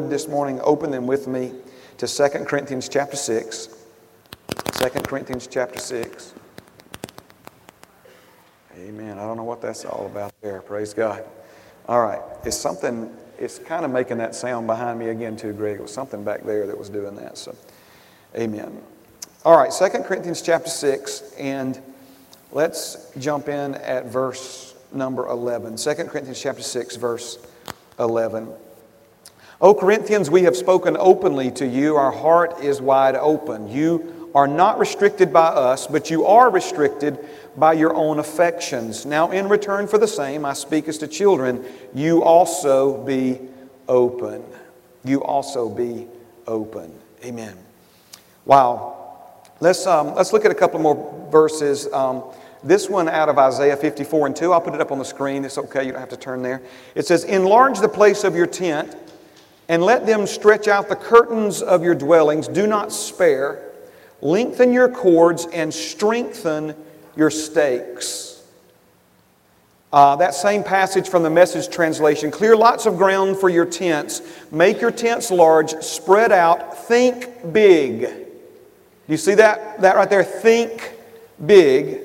this morning open them with me to 2 Corinthians chapter 6. 2 Corinthians chapter 6. Amen. I don't know what that's all about there. Praise God. All right. It's something, it's kind of making that sound behind me again, too, Greg. It was something back there that was doing that. So, amen. All right. 2 Corinthians chapter 6. And let's jump in at verse number 11. 2 Corinthians chapter 6, verse 11. O Corinthians, we have spoken openly to you. Our heart is wide open. You are not restricted by us, but you are restricted by your own affections. Now, in return for the same, I speak as to children, you also be open. You also be open. Amen. Wow. Let's, um, let's look at a couple more verses. Um, this one out of Isaiah 54 and 2. I'll put it up on the screen. It's okay. You don't have to turn there. It says, Enlarge the place of your tent and let them stretch out the curtains of your dwellings. Do not spare. Lengthen your cords and strengthen your stakes. Uh, that same passage from the message translation clear lots of ground for your tents. Make your tents large, spread out, think big. Do you see that, that right there? Think big.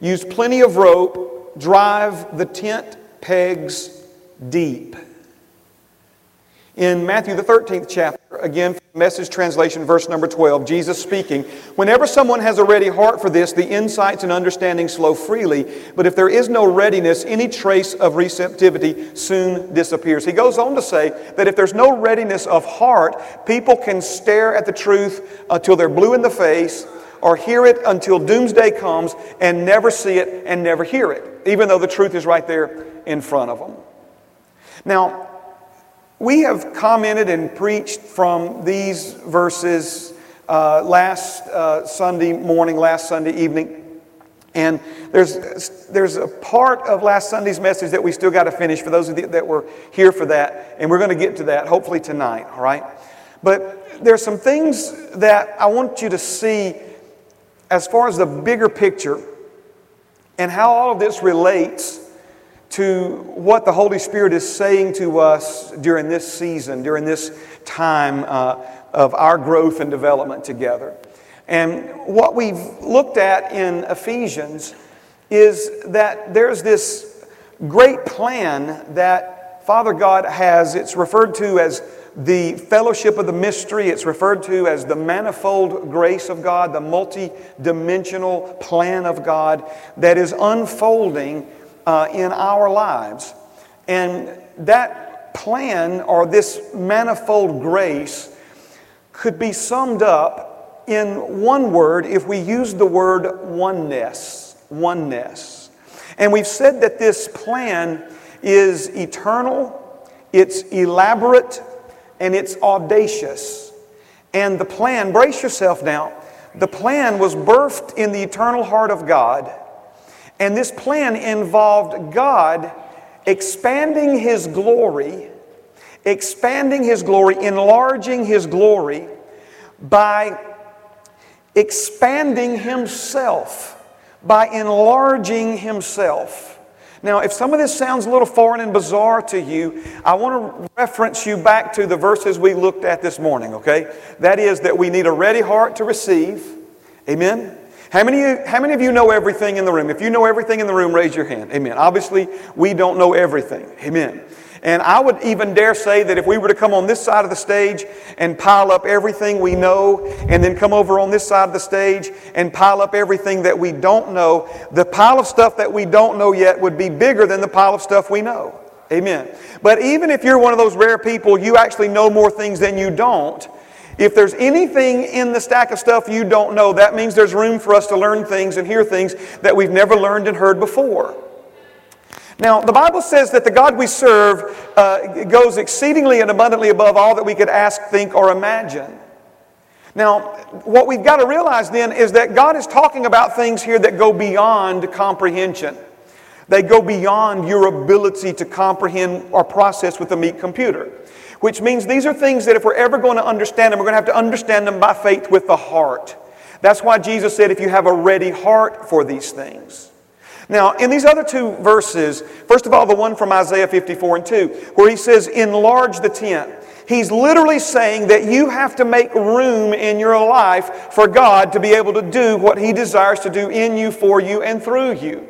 Use plenty of rope, drive the tent pegs deep. In Matthew, the 13th chapter, again, message translation, verse number 12, Jesus speaking, Whenever someone has a ready heart for this, the insights and understanding flow freely. But if there is no readiness, any trace of receptivity soon disappears. He goes on to say that if there's no readiness of heart, people can stare at the truth uh, until they're blue in the face or hear it until doomsday comes and never see it and never hear it, even though the truth is right there in front of them. Now, we have commented and preached from these verses uh, last uh, Sunday morning, last Sunday evening. And there's, there's a part of last Sunday's message that we still got to finish for those of you that were here for that. And we're going to get to that hopefully tonight, all right? But there's some things that I want you to see as far as the bigger picture and how all of this relates to what the Holy Spirit is saying to us during this season, during this time uh, of our growth and development together. And what we've looked at in Ephesians is that there's this great plan that Father God has. It's referred to as the fellowship of the mystery. It's referred to as the manifold grace of God, the multi dimensional plan of God that is unfolding uh, in our lives. And that plan or this manifold grace could be summed up in one word if we use the word oneness. Oneness. And we've said that this plan is eternal, it's elaborate, and it's audacious. And the plan, brace yourself now, the plan was birthed in the eternal heart of God and this plan involved God expanding His glory, expanding His glory, enlarging His glory by expanding Himself, by enlarging Himself. Now, if some of this sounds a little foreign and bizarre to you, I want to reference you back to the verses we looked at this morning, okay? That is, that we need a ready heart to receive. Amen? How many, how many of you know everything in the room? If you know everything in the room, raise your hand. Amen. Obviously, we don't know everything. Amen. And I would even dare say that if we were to come on this side of the stage and pile up everything we know, and then come over on this side of the stage and pile up everything that we don't know, the pile of stuff that we don't know yet would be bigger than the pile of stuff we know. Amen. But even if you're one of those rare people, you actually know more things than you don't, if there's anything in the stack of stuff you don't know, that means there's room for us to learn things and hear things that we've never learned and heard before. Now, the Bible says that the God we serve uh, goes exceedingly and abundantly above all that we could ask, think, or imagine. Now, what we've got to realize then is that God is talking about things here that go beyond comprehension. They go beyond your ability to comprehend or process with a meat computer which means these are things that if we're ever going to understand them, we're going to have to understand them by faith with the heart. That's why Jesus said, if you have a ready heart for these things. Now, in these other two verses, first of all, the one from Isaiah 54 and 2, where he says, enlarge the tent. He's literally saying that you have to make room in your life for God to be able to do what He desires to do in you, for you, and through you.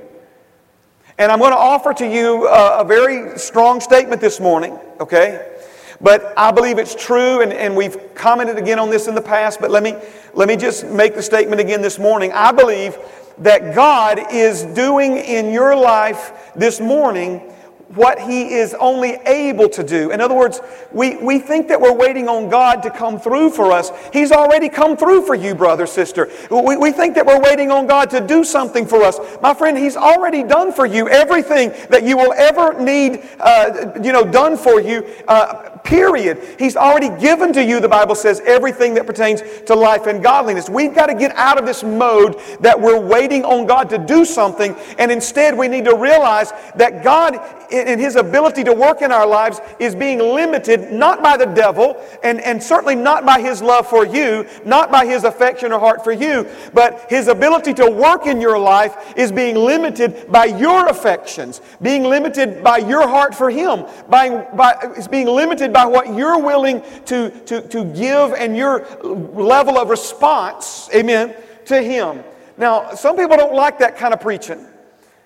And I'm going to offer to you a, a very strong statement this morning, okay? But I believe it's true, and, and we've commented again on this in the past, but let me, let me just make the statement again this morning. I believe that God is doing in your life this morning what He is only able to do. In other words, we, we think that we're waiting on God to come through for us. He's already come through for you, brother, sister. We, we think that we're waiting on God to do something for us. My friend, He's already done for you everything that you will ever need, uh, you know, done for you. Uh, period. He's already given to you, the Bible says, everything that pertains to life and godliness. We've got to get out of this mode that we're waiting on God to do something, and instead we need to realize that God, in His ability to work in our lives, is being limited not by the devil, and, and certainly not by His love for you, not by His affection or heart for you, but His ability to work in your life is being limited by your affections, being limited by your heart for Him, by, by, it's being limited by what you're willing to, to, to give and your level of response, amen, to Him. Now, some people don't like that kind of preaching.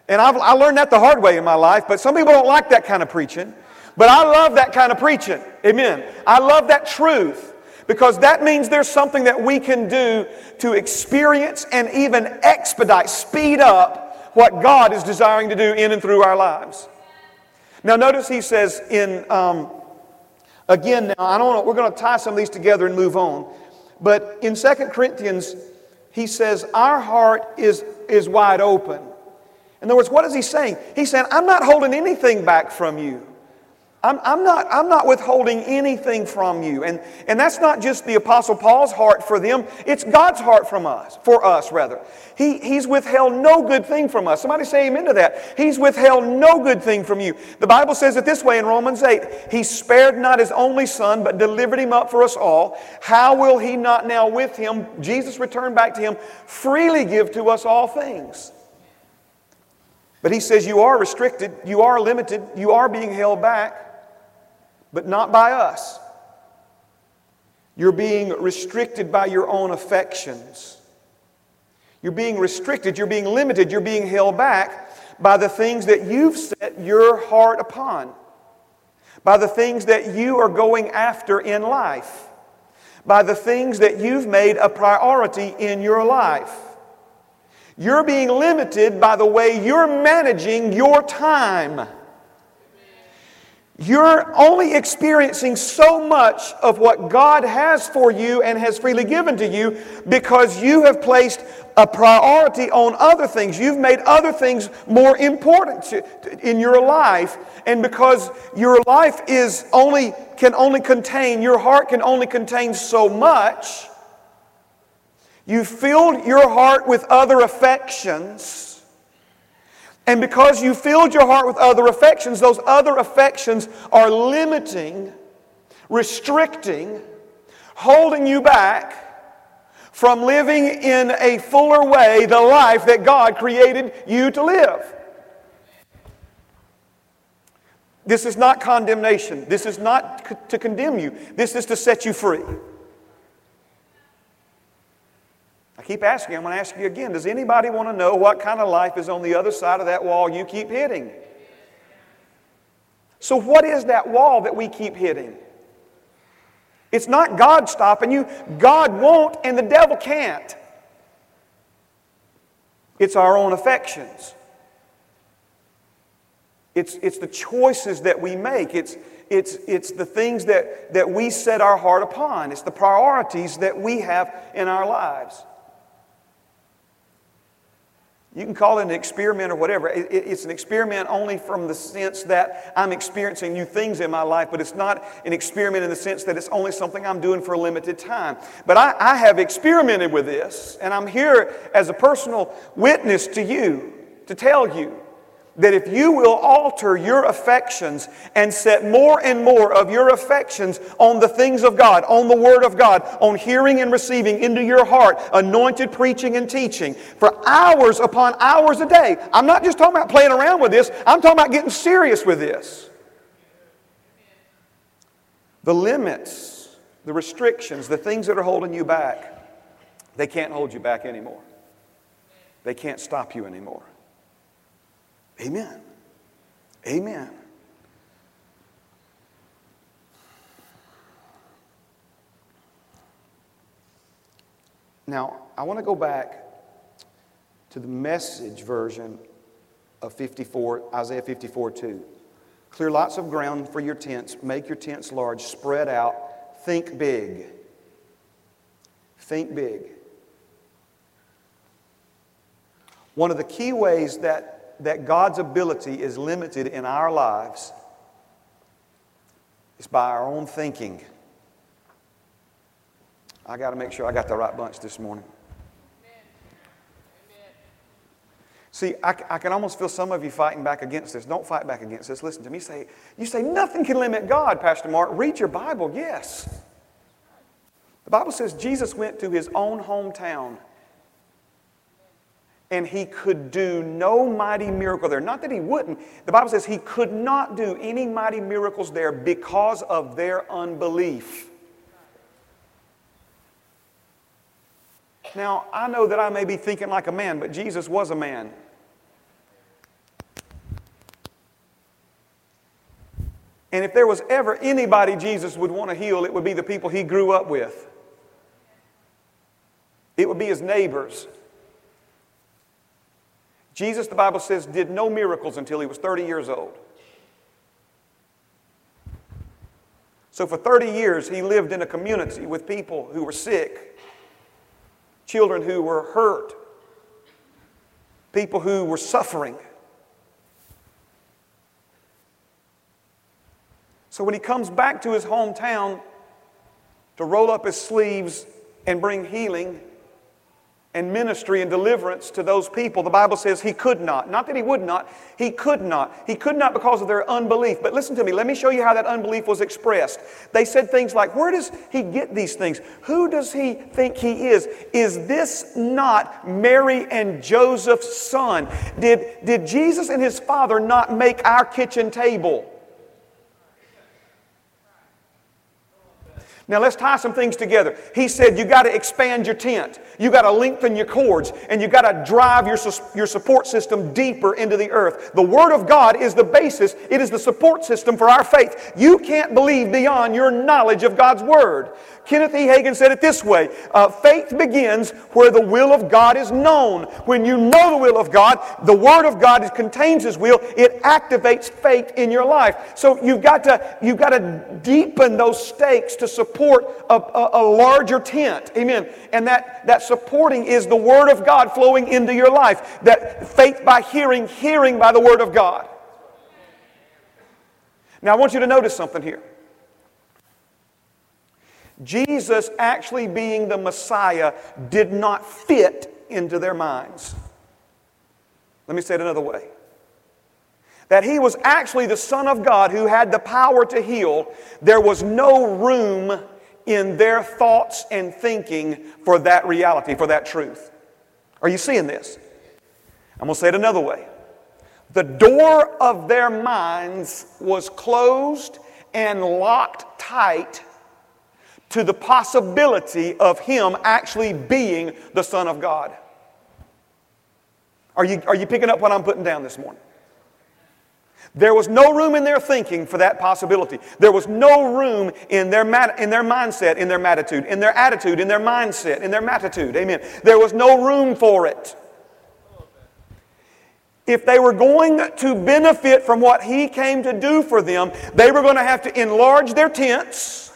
And I've, I learned that the hard way in my life, but some people don't like that kind of preaching. But I love that kind of preaching. Amen. I love that truth because that means there's something that we can do to experience and even expedite, speed up what God is desiring to do in and through our lives. Now, notice he says in um, Again, now, I don't know, we're going to tie some of these together and move on. But in 2 Corinthians, he says, Our heart is, is wide open. In other words, what is he saying? He's saying, I'm not holding anything back from you. I'm, I'm, not, I'm not withholding anything from you. And, and that's not just the Apostle Paul's heart for them, it's God's heart from us, for us, rather. He, he's withheld no good thing from us. Somebody say amen to that. He's withheld no good thing from you. The Bible says it this way in Romans 8 He spared not His only Son, but delivered Him up for us all. How will He not now with Him, Jesus returned back to Him, freely give to us all things? But He says you are restricted, you are limited, you are being held back but not by us. You're being restricted by your own affections. You're being restricted, you're being limited, you're being held back by the things that you've set your heart upon, by the things that you are going after in life, by the things that you've made a priority in your life. You're being limited by the way you're managing your time. You're only experiencing so much of what God has for you and has freely given to you because you have placed a priority on other things. You've made other things more important to, in your life. And because your life is only, can only contain, your heart can only contain so much, you filled your heart with other affections and because you filled your heart with other affections, those other affections are limiting, restricting, holding you back from living in a fuller way the life that God created you to live. This is not condemnation. This is not to condemn you. This is to set you free. I keep asking, I'm going to ask you again. Does anybody want to know what kind of life is on the other side of that wall you keep hitting? So, what is that wall that we keep hitting? It's not God stopping you. God won't, and the devil can't. It's our own affections. It's, it's the choices that we make. It's, it's, it's the things that, that we set our heart upon. It's the priorities that we have in our lives. You can call it an experiment or whatever. It's an experiment only from the sense that I'm experiencing new things in my life, but it's not an experiment in the sense that it's only something I'm doing for a limited time. But I, I have experimented with this, and I'm here as a personal witness to you to tell you that if you will alter your affections and set more and more of your affections on the things of God, on the Word of God, on hearing and receiving into your heart anointed preaching and teaching for hours upon hours a day. I'm not just talking about playing around with this, I'm talking about getting serious with this. The limits, the restrictions, the things that are holding you back, they can't hold you back anymore. They can't stop you anymore. Amen. Amen. Now, I want to go back to the message version of 54, Isaiah 54 2. Clear lots of ground for your tents, make your tents large, spread out, think big. Think big. One of the key ways that, that God's ability is limited in our lives is by our own thinking. I got to make sure I got the right bunch this morning. See, I, I, can almost feel some of you fighting back against this. Don't fight back against this. Listen to me. Say, you say nothing can limit God, Pastor Mark. Read your Bible. Yes. The Bible says Jesus went to his own hometown and he could do no mighty miracle there. Not that he wouldn't. The Bible says he could not do any mighty miracles there because of their unbelief. Now, I know that I may be thinking like a man, but Jesus was a man. And if there was ever anybody Jesus would want to heal, it would be the people he grew up with. It would be his neighbors. Jesus, the Bible says, did no miracles until he was 30 years old. So for 30 years, he lived in a community with people who were sick, children who were hurt, people who were suffering. So when he comes back to his hometown to roll up his sleeves and bring healing, and ministry and deliverance to those people. The Bible says he could not. Not that he would not, he could not. He could not because of their unbelief. But listen to me, let me show you how that unbelief was expressed. They said things like, Where does he get these things? Who does he think he is? Is this not Mary and Joseph's son? Did, did Jesus and his father not make our kitchen table? Now let's tie some things together. He said you got to expand your tent. You got to lengthen your cords and you got to drive your, your support system deeper into the earth. The Word of God is the basis, it is the support system for our faith. You can't believe beyond your knowledge of God's Word. Kenneth E. Hagin said it this way uh, faith begins where the will of God is known. When you know the will of God, the Word of God contains His will, it activates faith in your life. So you've got to, you've got to deepen those stakes to support a, a, a larger tent. Amen. And that, that supporting is the Word of God flowing into your life. That faith by hearing, hearing by the Word of God. Now I want you to notice something here. Jesus actually being the Messiah did not fit into their minds. Let me say it another way. That he was actually the Son of God who had the power to heal, there was no room in their thoughts and thinking for that reality, for that truth. Are you seeing this? I'm going to say it another way. The door of their minds was closed and locked tight to the possibility of him actually being the Son of God. Are you, are you picking up what I'm putting down this morning? There was no room in their thinking for that possibility. There was no room in their, mat- in their mindset, in their attitude, in their attitude, in their mindset, in their attitude. Amen. There was no room for it. If they were going to benefit from what he came to do for them, they were going to have to enlarge their tents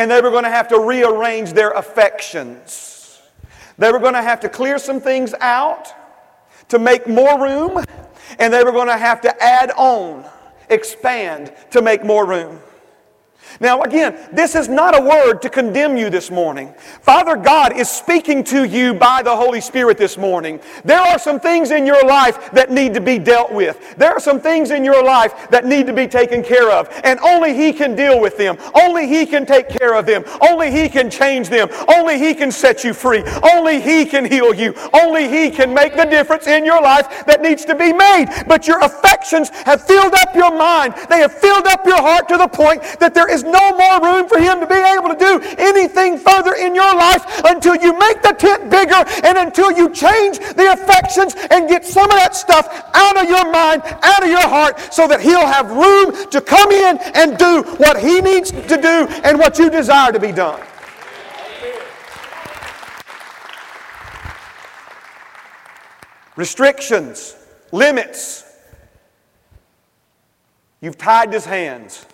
and they were going to have to rearrange their affections. They were going to have to clear some things out to make more room, and they were going to have to add on, expand to make more room. Now, again, this is not a word to condemn you this morning. Father God is speaking to you by the Holy Spirit this morning. There are some things in your life that need to be dealt with. There are some things in your life that need to be taken care of. And only He can deal with them. Only He can take care of them. Only He can change them. Only He can set you free. Only He can heal you. Only He can make the difference in your life that needs to be made. But your affections have filled up your mind. They have filled up your heart to the point that there is no more room for Him to be able to do anything further in your life until you make the tent bigger and until you change the affections and get some of that stuff out of your mind, out of your heart, so that He'll have room to come in and do what He needs to do and what you desire to be done. Restrictions, limits. You've tied his hands.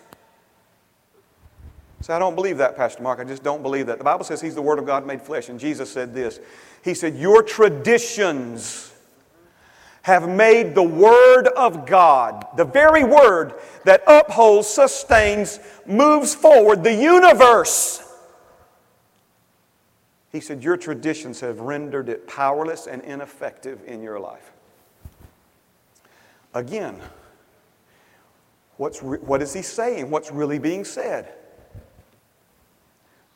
I don't believe that, Pastor Mark. I just don't believe that. The Bible says he's the Word of God made flesh, and Jesus said this. He said, Your traditions have made the Word of God, the very Word that upholds, sustains, moves forward the universe. He said, Your traditions have rendered it powerless and ineffective in your life. Again, what's re- what is he saying? What's really being said?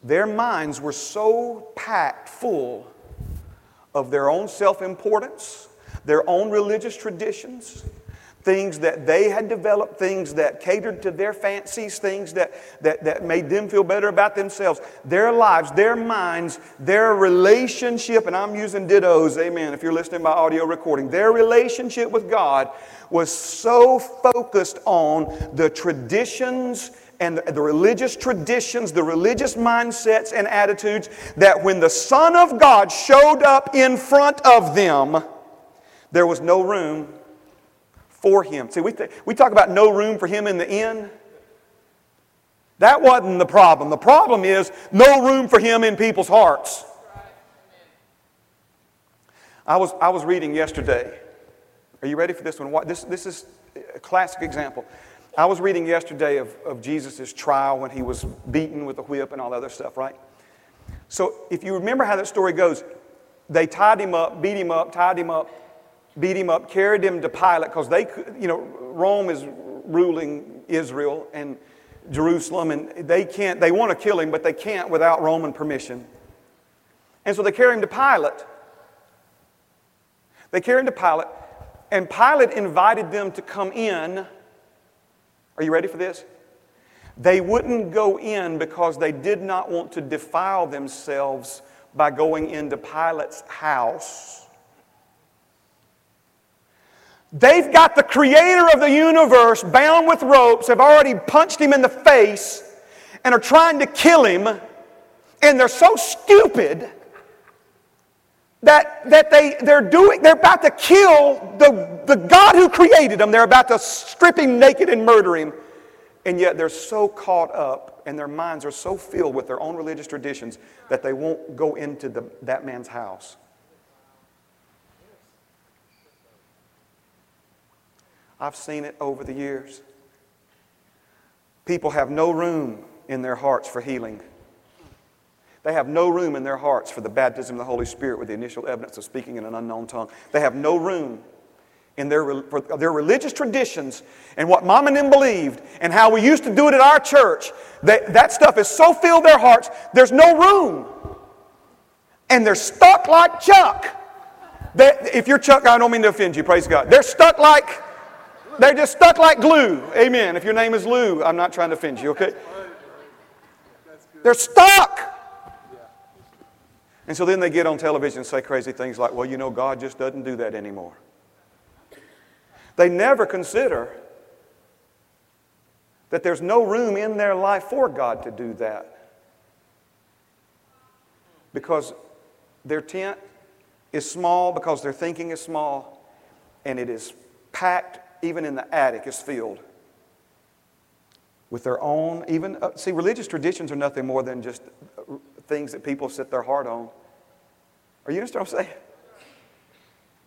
Their minds were so packed full of their own self importance, their own religious traditions, things that they had developed, things that catered to their fancies, things that, that, that made them feel better about themselves. Their lives, their minds, their relationship, and I'm using dittos, amen, if you're listening by audio recording, their relationship with God was so focused on the traditions and the religious traditions, the religious mindsets and attitudes, that when the Son of God showed up in front of them, there was no room for Him. See, we, th- we talk about no room for Him in the inn. That wasn't the problem. The problem is no room for Him in people's hearts. I was, I was reading yesterday. Are you ready for this one? This, this is a classic example. I was reading yesterday of, of Jesus' trial when he was beaten with a whip and all that other stuff, right? So if you remember how that story goes, they tied him up, beat him up, tied him up, beat him up, carried him to Pilate because they, could, you know, Rome is ruling Israel and Jerusalem, and they can't, they want to kill him, but they can't without Roman permission. And so they carry him to Pilate. They carry him to Pilate, and Pilate invited them to come in are you ready for this? They wouldn't go in because they did not want to defile themselves by going into Pilate's house. They've got the creator of the universe bound with ropes, have already punched him in the face, and are trying to kill him. And they're so stupid that, that they, they're, doing, they're about to kill the, the God who created them. They're about to strip him naked and murder him. And yet they're so caught up and their minds are so filled with their own religious traditions that they won't go into the, that man's house. I've seen it over the years. People have no room in their hearts for healing. They have no room in their hearts for the baptism of the Holy Spirit with the initial evidence of speaking in an unknown tongue. They have no room in their, their religious traditions and what mom and them believed and how we used to do it at our church. They, that stuff has so filled their hearts, there's no room. And they're stuck like Chuck. They, if you're Chuck, I don't mean to offend you, praise God. They're stuck like, they're just stuck like glue. Amen. If your name is Lou, I'm not trying to offend you, okay? They're stuck. And so then they get on television and say crazy things like, well, you know, God just doesn't do that anymore. They never consider that there's no room in their life for God to do that. Because their tent is small, because their thinking is small, and it is packed, even in the attic, is filled with their own, even, uh, see, religious traditions are nothing more than just things that people set their heart on. Are you understand what I'm saying?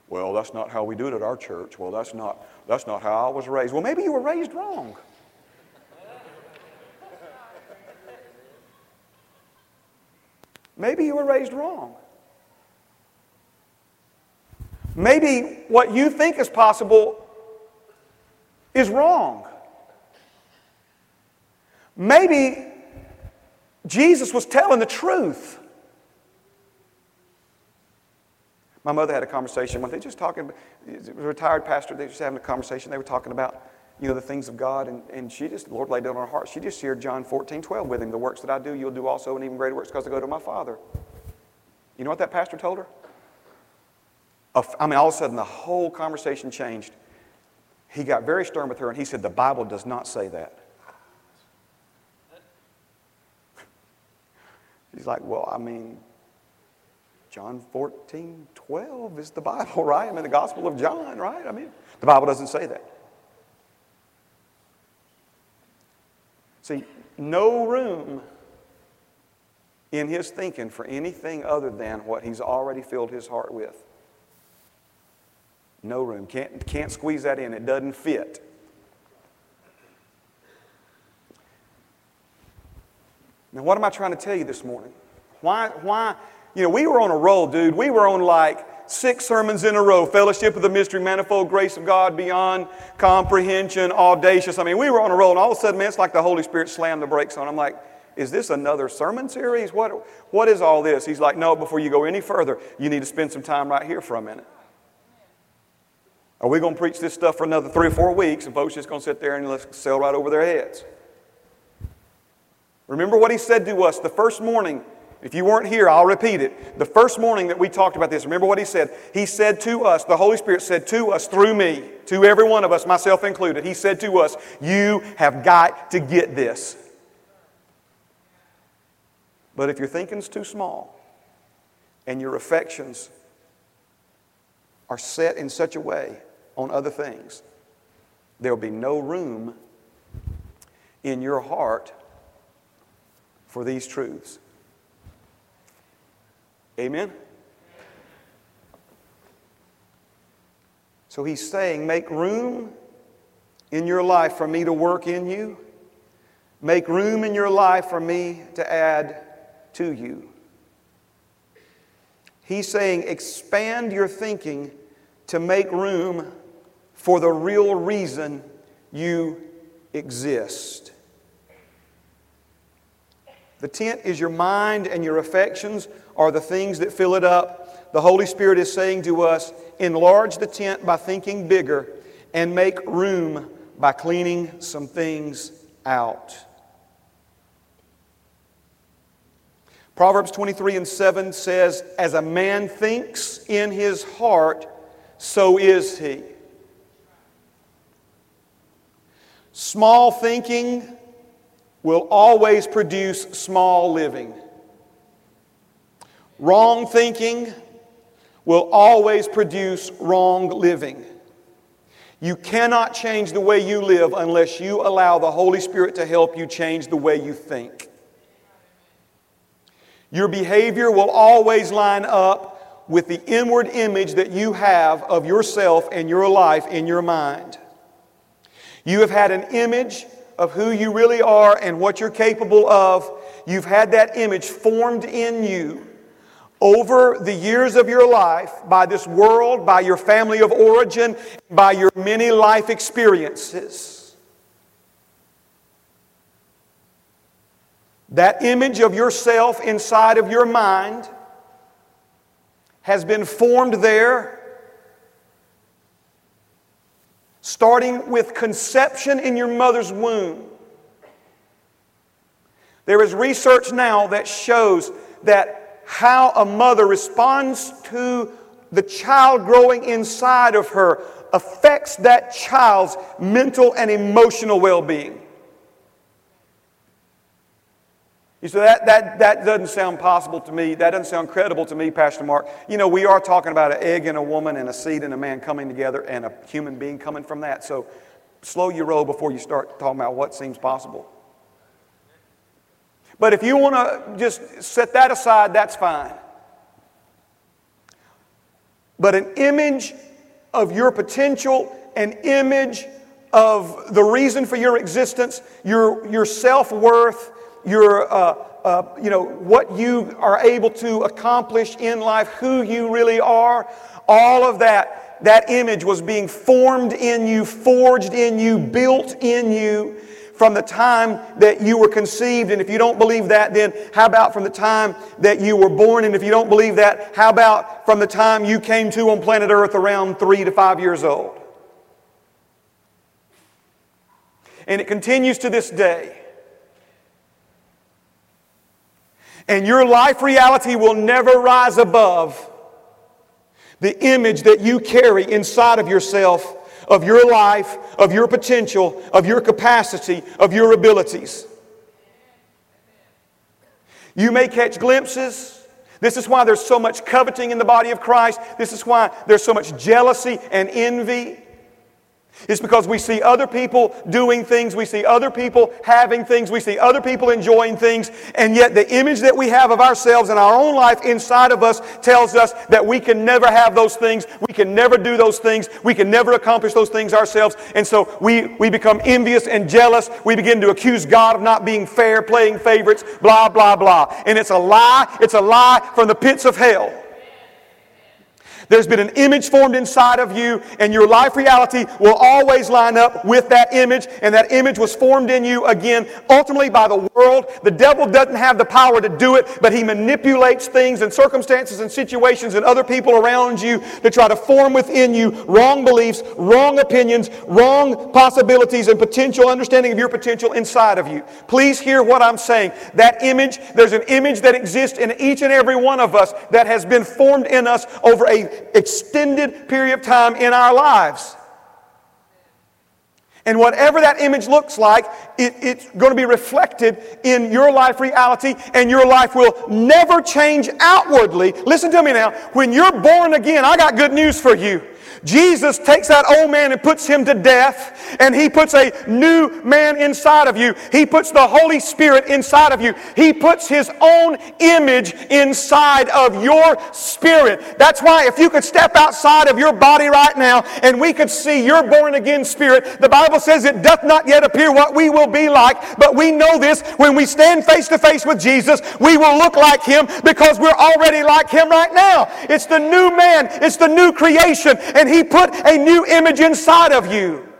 Well, that's not how we do it at our church. Well, that's not, that's not how I was raised. Well, maybe you were raised wrong. Maybe you were raised wrong. Maybe what you think is possible is wrong. Maybe Jesus was telling the truth. My mother had a conversation one day, just talking, a retired pastor, they were just having a conversation. They were talking about, you know, the things of God. And, and she just, the Lord laid it on her heart. She just shared John 14, 12 with him. The works that I do, you'll do also, and even greater works because I go to my Father. You know what that pastor told her? I mean, all of a sudden, the whole conversation changed. He got very stern with her and he said, The Bible does not say that. She's like, Well, I mean, John 14, 12 is the Bible, right? I mean, the Gospel of John, right? I mean, the Bible doesn't say that. See, no room in his thinking for anything other than what he's already filled his heart with. No room. Can't, can't squeeze that in. It doesn't fit. Now, what am I trying to tell you this morning? Why, why, you know, we were on a roll, dude. We were on like six sermons in a row fellowship of the mystery, manifold grace of God beyond comprehension, audacious. I mean, we were on a roll, and all of a sudden, man, it's like the Holy Spirit slammed the brakes on. I'm like, is this another sermon series? What, what is all this? He's like, no, before you go any further, you need to spend some time right here for a minute. Are we going to preach this stuff for another three or four weeks and folks just going to sit there and let's sail right over their heads? Remember what he said to us the first morning. If you weren't here, I'll repeat it. The first morning that we talked about this, remember what he said? He said to us, the Holy Spirit said to us through me, to every one of us, myself included, he said to us, You have got to get this. But if your thinking's too small and your affections are set in such a way on other things, there'll be no room in your heart for these truths. Amen? So he's saying, make room in your life for me to work in you. Make room in your life for me to add to you. He's saying, expand your thinking to make room for the real reason you exist. The tent is your mind and your affections are the things that fill it up. The Holy Spirit is saying to us, enlarge the tent by thinking bigger and make room by cleaning some things out. Proverbs 23 and 7 says, As a man thinks in his heart, so is he. Small thinking will always produce small living. Wrong thinking will always produce wrong living. You cannot change the way you live unless you allow the Holy Spirit to help you change the way you think. Your behavior will always line up with the inward image that you have of yourself and your life in your mind. You have had an image of who you really are and what you're capable of. You've had that image formed in you over the years of your life by this world, by your family of origin, by your many life experiences. That image of yourself inside of your mind has been formed there, starting with conception in your mother's womb. There is research now that shows that how a mother responds to the child growing inside of her affects that child's mental and emotional well being. You say, that, that, that doesn't sound possible to me. That doesn't sound credible to me, Pastor Mark. You know, we are talking about an egg and a woman and a seed and a man coming together and a human being coming from that. So slow your roll before you start talking about what seems possible. But if you want to just set that aside, that's fine. But an image of your potential, an image of the reason for your existence, your, your self worth, your, uh, uh, you know, what you are able to accomplish in life, who you really are, all of that, that image was being formed in you, forged in you, built in you from the time that you were conceived. And if you don't believe that, then how about from the time that you were born? And if you don't believe that, how about from the time you came to on planet Earth around three to five years old? And it continues to this day. And your life reality will never rise above the image that you carry inside of yourself, of your life, of your potential, of your capacity, of your abilities. You may catch glimpses. This is why there's so much coveting in the body of Christ. This is why there's so much jealousy and envy. It's because we see other people doing things, we see other people having things, we see other people enjoying things, and yet the image that we have of ourselves and our own life inside of us tells us that we can never have those things, we can never do those things, we can never accomplish those things ourselves. And so we, we become envious and jealous. We begin to accuse God of not being fair, playing favorites, blah, blah, blah. And it's a lie. It's a lie from the pits of hell. There's been an image formed inside of you, and your life reality will always line up with that image, and that image was formed in you again, ultimately by the world. The devil doesn't have the power to do it, but he manipulates things and circumstances and situations and other people around you to try to form within you wrong beliefs, wrong opinions, wrong possibilities, and potential understanding of your potential inside of you. Please hear what I'm saying. That image, there's an image that exists in each and every one of us that has been formed in us over a extended period of time in our lives. And whatever that image looks like, it, it's going to be reflected in your life reality, and your life will never change outwardly. Listen to me now. When you're born again, I got good news for you. Jesus takes that old man and puts him to death, and he puts a new man inside of you. He puts the Holy Spirit inside of you. He puts his own image inside of your spirit. That's why if you could step outside of your body right now and we could see your born again spirit, the Bible says it doth not yet appear what we will be like, but we know this when we stand face to face with Jesus, we will look like him because we're already like him right now. It's the new man, it's the new creation, and he put a new image inside of you.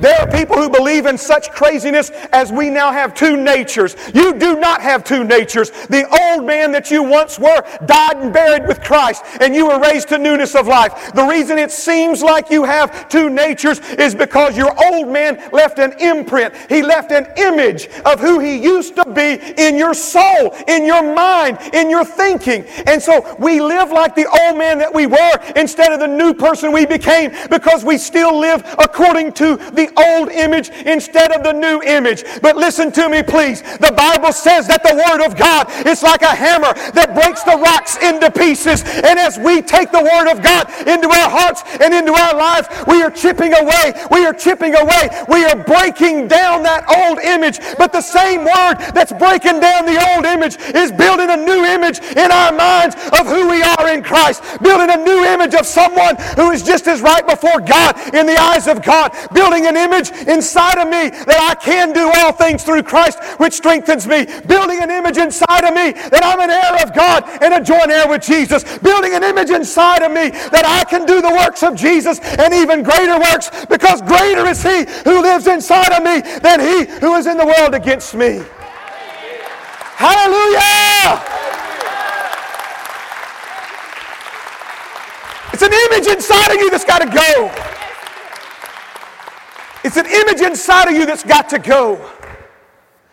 There are people who believe in such craziness as we now have two natures. You do not have two natures. The old man that you once were died and buried with Christ, and you were raised to newness of life. The reason it seems like you have two natures is because your old man left an imprint. He left an image of who he used to be in your soul, in your mind, in your thinking. And so we live like the old man that we were instead of the new person we became because we still live according to the old image instead of the new image. But listen to me, please. The Bible says that the Word of God is like a hammer that breaks the rocks into pieces. And as we take the Word of God into our hearts and into our lives, we are chipping away. We are chipping away. We are breaking down that old image. But the same Word that's breaking down the old image is building a new image in our minds of who we are in Christ. Building a new image of someone who is just as right before God in the eyes of God. Building an image inside of me that I can do all things through Christ, which strengthens me. Building an image inside of me that I'm an heir of God and a joint heir with Jesus. Building an image inside of me that I can do the works of Jesus and even greater works because greater is He who lives inside of me than He who is in the world against me. Hallelujah! It's an image inside of you that's got to go. It's an image inside of you that's got to go.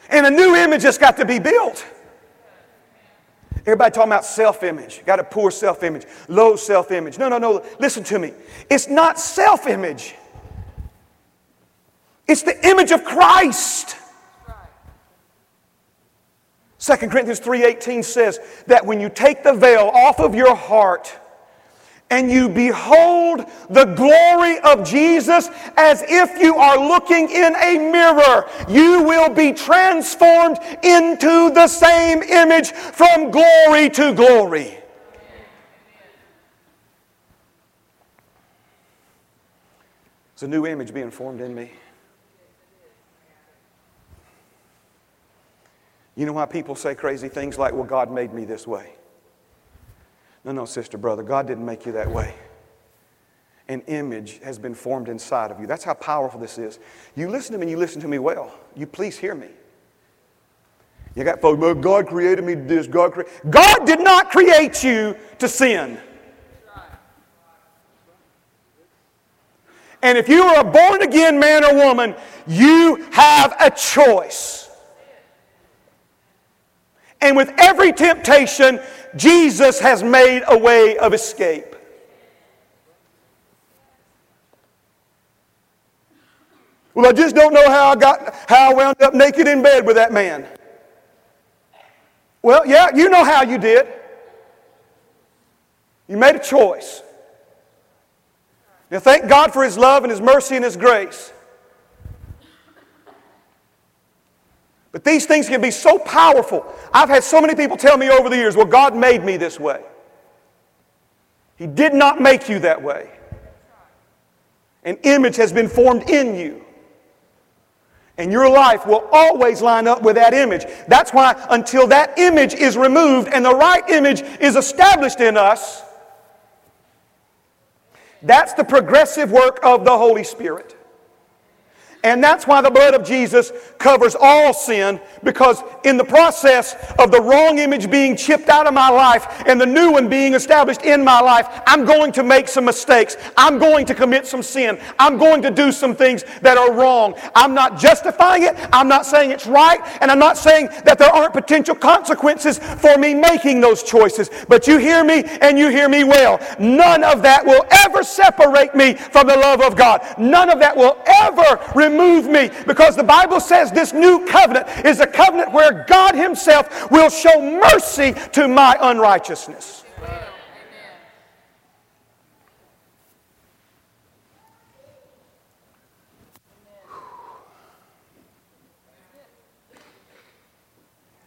And a new image has got to be built. Everybody talking about self image. Got a poor self image, low self image. No, no, no. Listen to me. It's not self image, it's the image of Christ. 2 Corinthians 3:18 says that when you take the veil off of your heart, and you behold the glory of Jesus as if you are looking in a mirror, you will be transformed into the same image from glory to glory. It's a new image being formed in me. You know why people say crazy things like, well, God made me this way? No, no, sister, brother, God didn't make you that way. An image has been formed inside of you. That's how powerful this is. You listen to me and you listen to me well. You please hear me. You got folks, God created me this, God created. God did not create you to sin. And if you are a born again man or woman, you have a choice. And with every temptation, Jesus has made a way of escape. Well, I just don't know how I got how I wound up naked in bed with that man. Well, yeah, you know how you did. You made a choice. Now, thank God for His love and His mercy and His grace. But these things can be so powerful. I've had so many people tell me over the years, well, God made me this way. He did not make you that way. An image has been formed in you. And your life will always line up with that image. That's why, until that image is removed and the right image is established in us, that's the progressive work of the Holy Spirit. And that's why the blood of Jesus covers all sin, because in the process of the wrong image being chipped out of my life and the new one being established in my life, I'm going to make some mistakes. I'm going to commit some sin. I'm going to do some things that are wrong. I'm not justifying it. I'm not saying it's right. And I'm not saying that there aren't potential consequences for me making those choices. But you hear me and you hear me well. None of that will ever separate me from the love of God. None of that will ever remove me because the Bible says this new covenant is a covenant where God Himself will show mercy to my unrighteousness.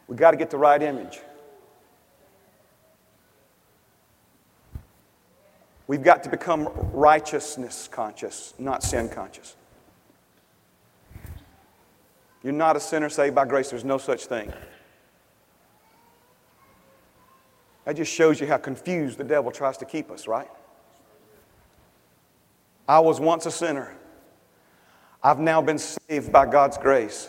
We got to get the right image. We've got to become righteousness conscious, not sin conscious. You're not a sinner saved by grace. There's no such thing. That just shows you how confused the devil tries to keep us, right? I was once a sinner. I've now been saved by God's grace,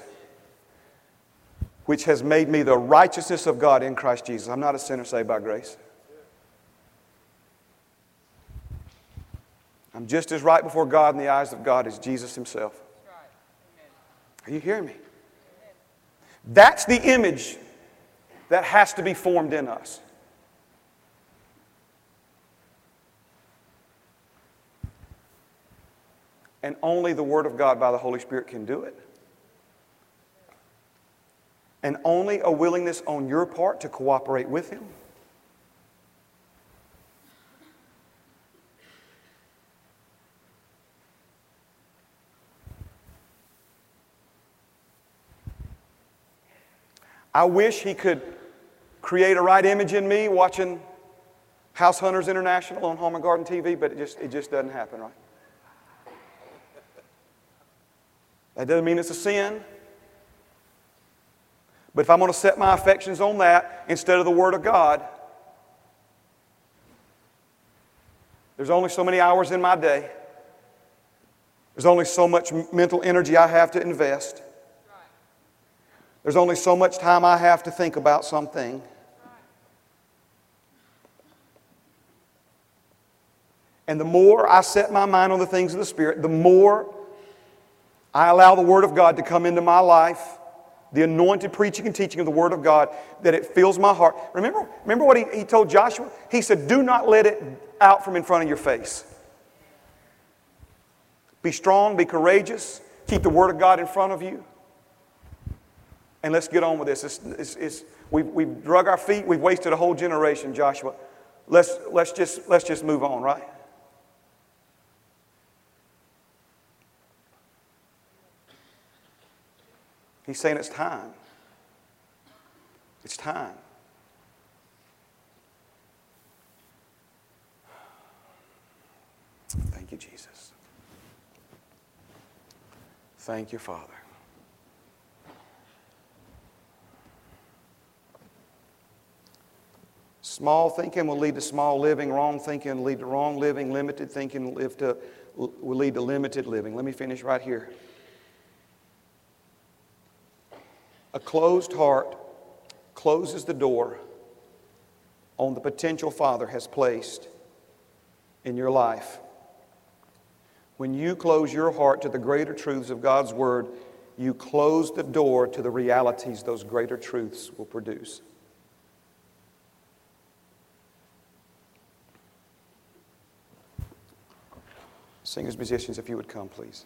which has made me the righteousness of God in Christ Jesus. I'm not a sinner saved by grace. I'm just as right before God in the eyes of God as Jesus Himself. Are you hearing me? That's the image that has to be formed in us. And only the Word of God by the Holy Spirit can do it. And only a willingness on your part to cooperate with Him. I wish he could create a right image in me watching House Hunters International on Home and Garden TV, but it just, it just doesn't happen, right? That doesn't mean it's a sin. But if I'm going to set my affections on that instead of the Word of God, there's only so many hours in my day. There's only so much mental energy I have to invest. There's only so much time I have to think about something. And the more I set my mind on the things of the Spirit, the more I allow the Word of God to come into my life, the anointed preaching and teaching of the Word of God, that it fills my heart. Remember, remember what he, he told Joshua? He said, Do not let it out from in front of your face. Be strong, be courageous, keep the Word of God in front of you. And let's get on with this. It's, it's, it's, we've, we've drug our feet. We've wasted a whole generation, Joshua. Let's, let's, just, let's just move on, right? He's saying it's time. It's time. Thank you, Jesus. Thank you, Father. Small thinking will lead to small living. Wrong thinking will lead to wrong living. Limited thinking will, to, will lead to limited living. Let me finish right here. A closed heart closes the door on the potential Father has placed in your life. When you close your heart to the greater truths of God's Word, you close the door to the realities those greater truths will produce. Singers, musicians, if you would come, please.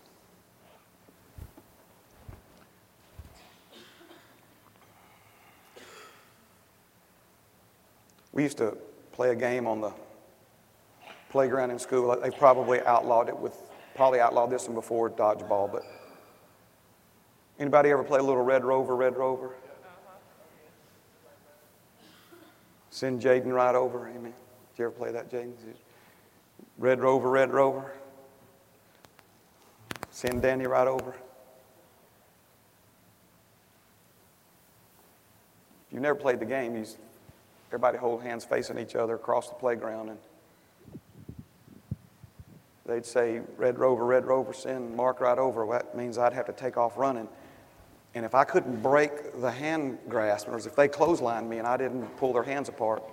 We used to play a game on the playground in school. They probably outlawed it with, probably outlawed this one before dodgeball, but anybody ever play a little Red Rover, Red Rover? Send Jaden right over, amen. Did you ever play that, Jaden? Red Rover, Red Rover. Send Danny right over. If you've never played the game, you everybody hold hands facing each other across the playground and they'd say, Red Rover, Red Rover, send Mark right over. Well, that means I'd have to take off running. And if I couldn't break the hand grasp, or if they clotheslined me and I didn't pull their hands apart,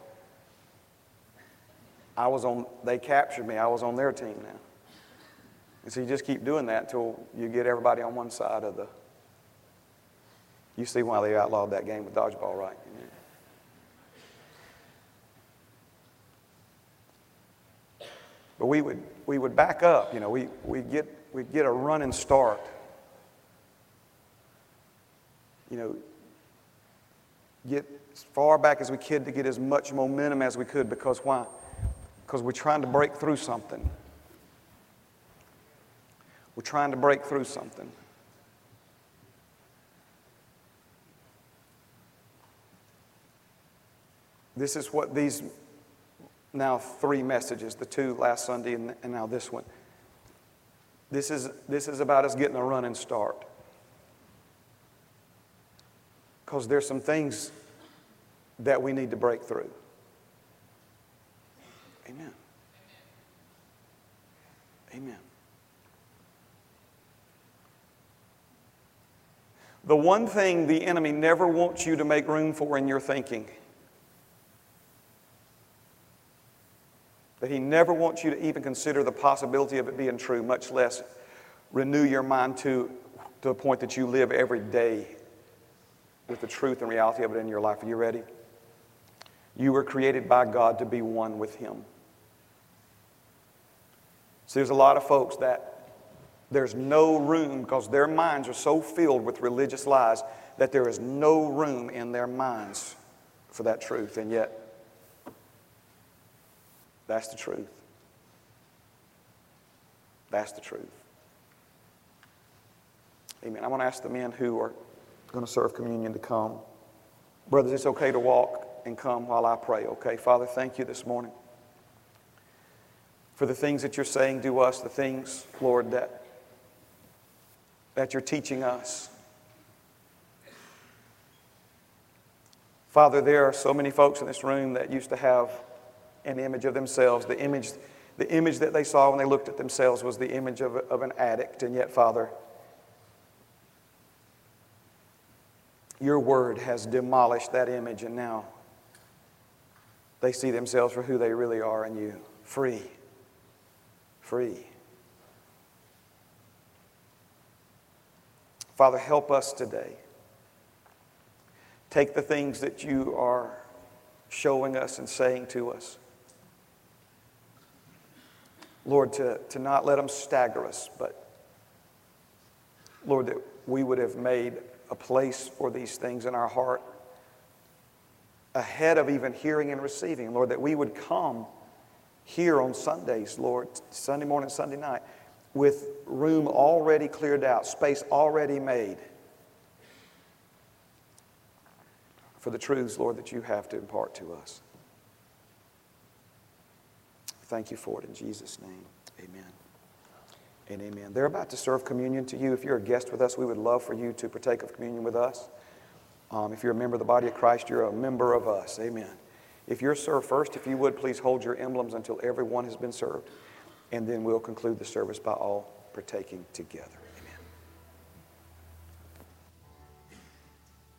I was on, they captured me. I was on their team now. And so you just keep doing that until you get everybody on one side of the. You see why they outlawed that game with dodgeball, right? But we would, we would back up, you know, we, we'd, get, we'd get a running start. You know, get as far back as we could to get as much momentum as we could because why? Because we're trying to break through something. We're trying to break through something. This is what these now three messages the two last Sunday and, and now this one. This is, this is about us getting a running start. Because there's some things that we need to break through. Amen. Amen. The one thing the enemy never wants you to make room for in your thinking, that he never wants you to even consider the possibility of it being true, much less renew your mind to, to the point that you live every day with the truth and reality of it in your life. Are you ready? You were created by God to be one with Him. See, there's a lot of folks that there's no room because their minds are so filled with religious lies that there is no room in their minds for that truth. And yet, that's the truth. That's the truth. Amen. I want to ask the men who are going to serve communion to come. Brothers, it's okay to walk and come while I pray, okay? Father, thank you this morning for the things that you're saying to us, the things, Lord, that that you're teaching us. Father, there are so many folks in this room that used to have an image of themselves. The image, the image that they saw when they looked at themselves was the image of, of an addict. And yet, Father, your word has demolished that image, and now they see themselves for who they really are in you free. Free. Father, help us today. Take the things that you are showing us and saying to us. Lord, to, to not let them stagger us, but Lord, that we would have made a place for these things in our heart ahead of even hearing and receiving. Lord, that we would come here on Sundays, Lord, Sunday morning, Sunday night, with room already cleared out, space already made for the truths, Lord, that you have to impart to us. Thank you for it in Jesus' name. Amen. And amen. They're about to serve communion to you. If you're a guest with us, we would love for you to partake of communion with us. Um, if you're a member of the body of Christ, you're a member of us. Amen. If you're served first, if you would, please hold your emblems until everyone has been served and then we'll conclude the service by all partaking together.